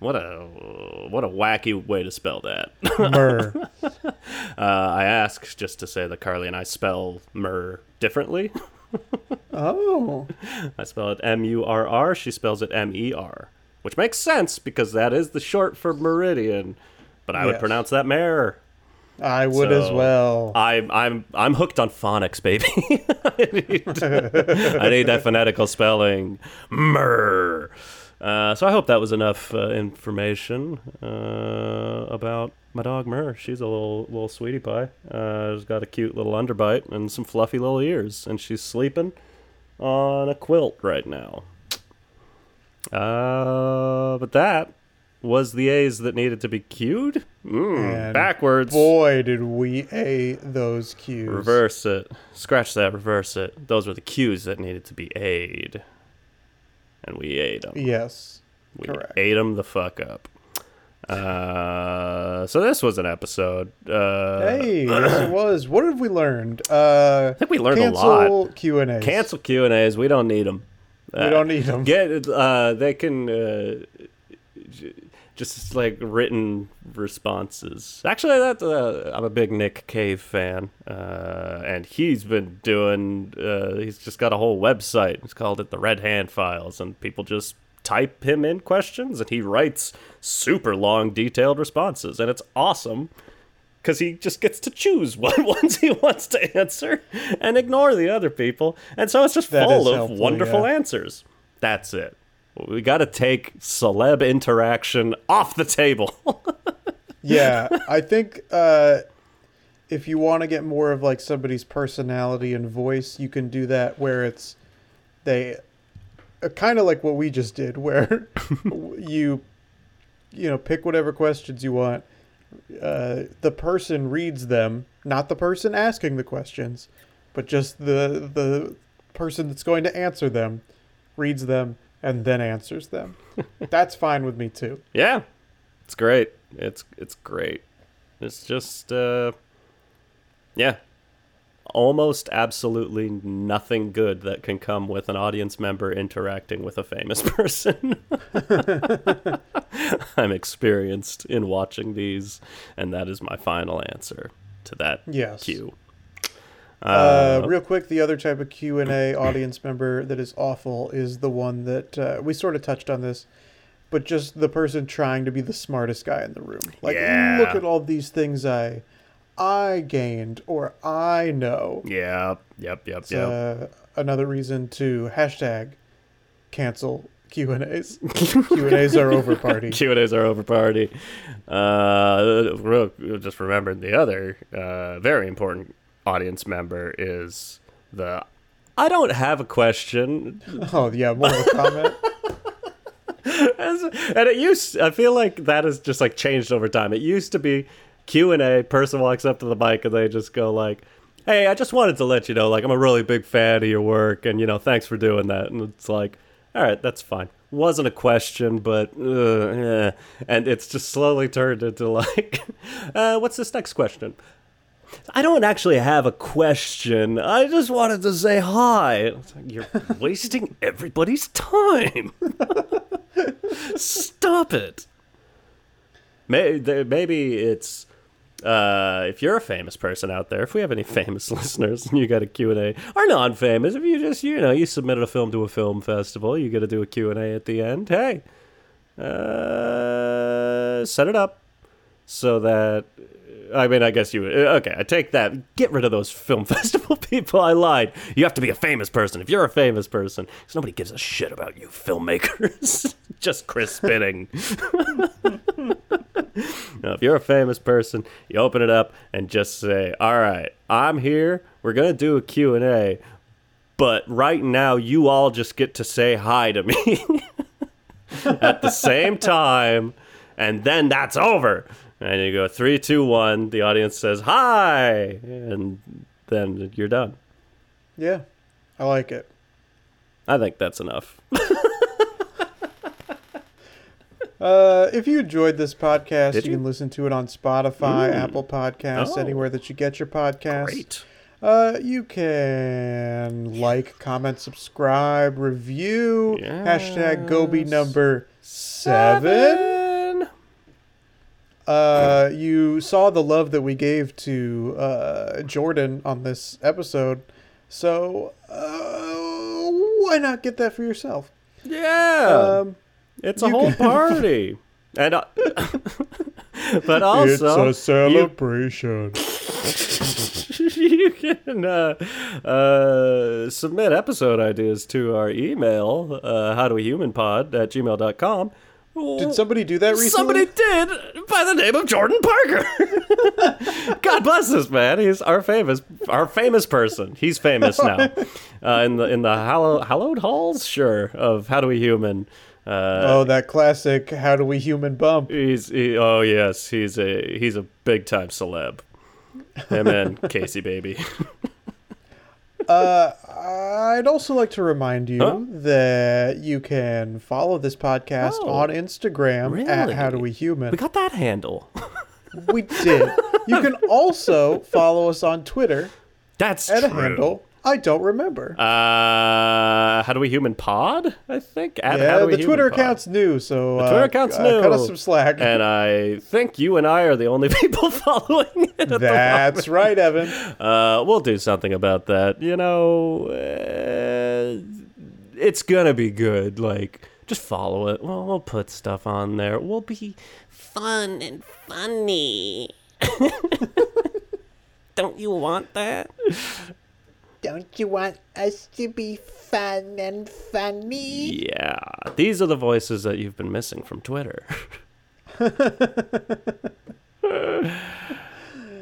What a what a wacky way to spell that. Myrrh. Uh, I ask just to say that Carly and I spell myrrh differently. Oh. I spell it M U R R. She spells it M E R, which makes sense because that is the short for meridian. But I would pronounce that mare. I would as well. I, I'm I'm hooked on phonics, baby. I, need, I need that phonetical spelling. Mer. Uh, so I hope that was enough uh, information uh, about my dog Mer. She's a little little sweetie pie. Uh, she's got a cute little underbite and some fluffy little ears, and she's sleeping on a quilt right now. Uh, but that was the A's that needed to be cued. Mm, backwards. Boy, did we A those cues. Reverse it. Scratch that, reverse it. Those were the cues that needed to be A'd. And we ate them. Yes. we correct. ate them the fuck up. Uh, so this was an episode. Uh, Hey, yes it was. What have we learned? Uh, I think we learned a lot. cancel Q and A. Cancel Q and A's. We don't need them. We don't need them. Get uh, they can uh, j- just like written responses. Actually, that uh, I'm a big Nick Cave fan, uh, and he's been doing. Uh, he's just got a whole website. He's called it the Red Hand Files, and people just type him in questions, and he writes super long, detailed responses, and it's awesome. Because he just gets to choose what ones he wants to answer and ignore the other people. And so it's just That full of helpful, wonderful yeah. answers. That's it. We got to take celeb interaction off the table. yeah, I think uh, if you want to get more of like somebody's personality and voice, you can do that where it's they uh, kind of like what we just did, where you you know pick whatever questions you want. Uh, the person reads them, not the person asking the questions, but just the the person that's going to answer them reads them and then answers them. That's fine with me too. yeah, it's great. It's it's great. It's just uh, yeah, almost absolutely nothing good that can come with an audience member interacting with a famous person. I'm experienced in watching these, and that is my final answer to that Yes. cue. Uh, real quick, the other type of Q and A audience member that is awful is the one that uh, we sort of touched on this, but just the person trying to be the smartest guy in the room. Like, Yeah. look at all these things I, I gained or I know. Yep, yep, yep, It's, yep. uh, another reason to hashtag cancel Q and A's. Q and A's are over party. Q and A's are over party. Uh, real, just remembered the other uh, very important audience member is the I don't have a question. Oh yeah, more of a comment. And it used i feel like that has just like changed over time it used to be q&a person walks up to the mic and they just go like hey i just wanted to let you know like i'm a really big fan of your work and you know thanks for doing that and it's like all right that's fine wasn't a question but uh, yeah. and it's just slowly turned into like uh, what's this next question I don't actually have a question. I just wanted to say hi. Like, You're wasting everybody's time. Stop it. Maybe it's uh, if you're a famous person out there. If we have any famous listeners, and you got a Q and A, or non-famous, if you just you know you submitted a film to a film festival, you got to do a Q and A at the end. Hey, uh, set it up so that I mean, I guess you would. Okay, I take that. Get rid of those film festival people. I lied. You have to be a famous person. If you're a famous person, because nobody gives a shit about you filmmakers. Just Chris spinning. now, if you're a famous person, you open it up and just say, "All right, I'm here. We're gonna do a Q and A, but right now, you all just get to say hi to me at the same time, and then that's over." And you go three, two, one. The audience says hi, and then you're done. Yeah, I like it. I think that's enough. Uh, if you enjoyed this podcast, Did you, you? can listen to it on Spotify, Mm. Apple Podcasts, Oh. anywhere that you get your podcasts. Great. Uh, you can like, comment, subscribe, review. Hashtag Gobi Yes. number seven. Uh, you saw the love that we gave to uh, Jordan on this episode, so uh, why not get that for yourself? Yeah. Um, it's a whole can- party. And uh, but also it's a celebration. you can uh, uh, submit episode ideas to our email, uh, at gmail.com. Did somebody do that recently? Somebody did by the name of Jordan Parker. God bless this man. He's our famous, our famous person. He's famous now. Uh, in the in the hallow, hallowed halls, sure, of How Do We Human. Uh, Oh, that classic "How do we human bump"? He's he, oh yes, he's a he's a big time celeb. Him and Casey baby. Uh, I'd also like to remind you Huh? that you can follow this podcast Oh, on Instagram at really? How Do We Human. We got that handle. We did. You can also follow us on Twitter That's at true. a handle I don't remember. Uh, how do we human pod? I think. At How yeah, Do We the Human Twitter Pod. account's new, so The uh, Twitter account's uh, new. Cut us some slack. And I think you and I are the only people following it. At the That's right, Evan. Uh, we'll do something about that. You know, uh, it's gonna be good. Like, just follow it. We'll, we'll put stuff on there. We'll be fun and funny. Don't you want that? Don't you want us to be fun and funny? Yeah, these are the voices that you've been missing from Twitter.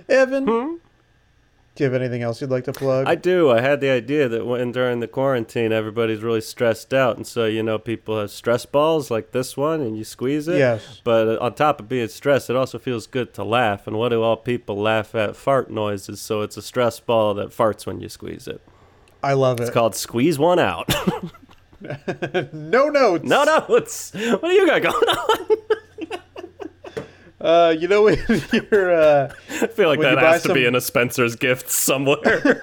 Evan, hmm? Do you have anything else you'd like to plug? I do. I had the idea that when during the quarantine, everybody's really stressed out, and so you know people have stress balls like this one, and you squeeze it. Yes. But uh, on top of being stressed, it also feels good to laugh. And what do all people laugh at? Fart noises. So it's a stress ball that farts when you squeeze it. I love it. It's called squeeze one out. no notes. no, no. It's what do you got going on? Uh, you know when you're uh, I feel like that has to be in a Spencer's gift somewhere.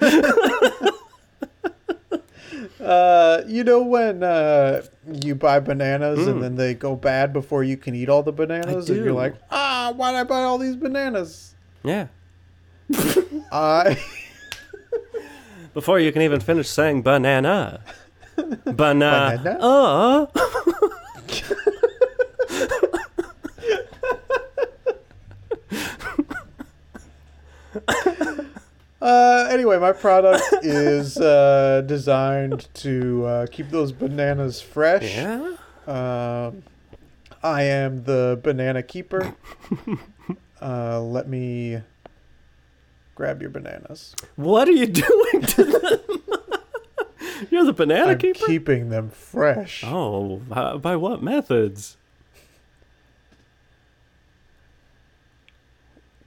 uh, you know when uh, you buy bananas Hmm. and then they go bad before you can eat all the bananas, and you're like, ah, why did I buy all these bananas? yeah. I Before you can even finish saying banana. Banana. Banana? Uh. uh, anyway, my product is uh, designed to uh, keep those bananas fresh. Yeah? Um, I am the banana keeper. uh, let me grab your bananas. What are you doing to them? You're the banana I'm keeper. keeping them fresh. oh, by what methods?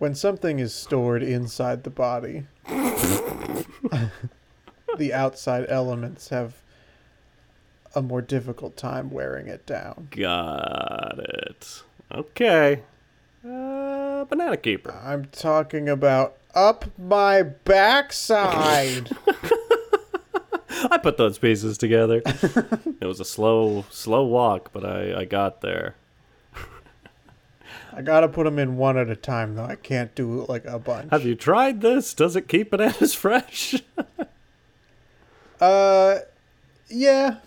When something is stored inside the body, the outside elements have a more difficult time wearing it down. Got it. Okay. Uh, banana keeper. I'm talking about up my backside. I put those pieces together. it was a slow, slow walk, but I, I got there. I gotta put them in one at a time, though. I can't do like a bunch. Have you tried this? Does it keep bananas fresh? Uh, yeah.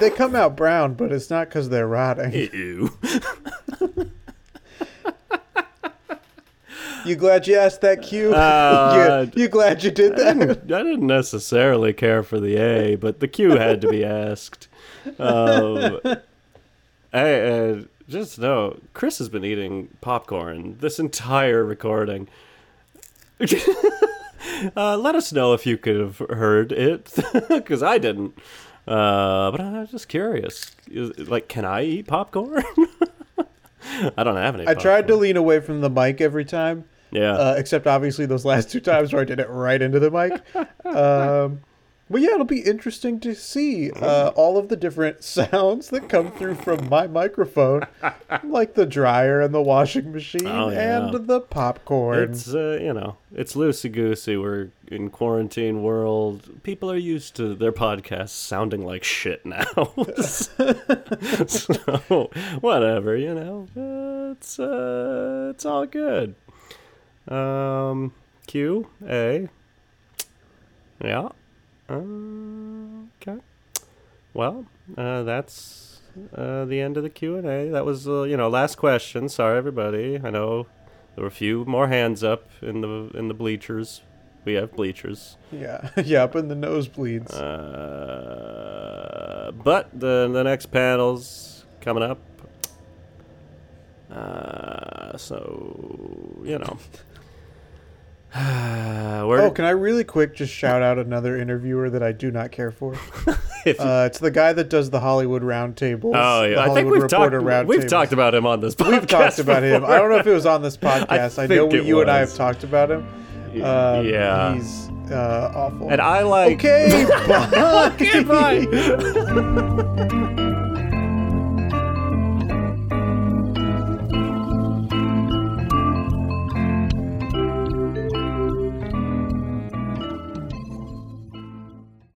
They come out brown, but it's not because they're rotting. Ew. You glad you asked that, Q? Uh, you, you glad you did I that? didn't, I didn't necessarily care for the A, but the Q had to be asked. Um, just know, Chris has been eating popcorn this entire recording. uh, let us know if you could have heard it, because I didn't. Uh, but I'm just curious. Is, like, can I eat popcorn? I don't have any. I tried to lean away from the mic every time, Yeah. uh, except obviously those last two times where I did it right into the mic. Um, but yeah, it'll be interesting to see uh, all of the different sounds that come through from my microphone, like the dryer and the washing machine Oh, yeah. and the popcorn. It's uh, you know, it's loosey goosey. We're in quarantine world. People are used to their podcasts sounding like shit now. so whatever, you know, uh, it's uh, it's all good. Um, Q A. Yeah. Okay. Well, uh, that's uh, the end of the Q and A. That was uh, you know last question. Sorry everybody. I know there were a few more hands up in the in the bleachers. We have bleachers. yeah, yeah, up in the nosebleeds. Uh, but the the next panel's coming up. Uh, so you know. Oh, can I really quick just shout out another interviewer that I do not care for? Uh, it's the guy that does the Hollywood Roundtable. oh yeah, I think we've talked. We've talked about him on this podcast. We've talked about him. I don't know if it was on this podcast. I, know think it you and I have talked about him. Um, yeah. he's uh, awful. And I like. okay, bye. Okay, bye.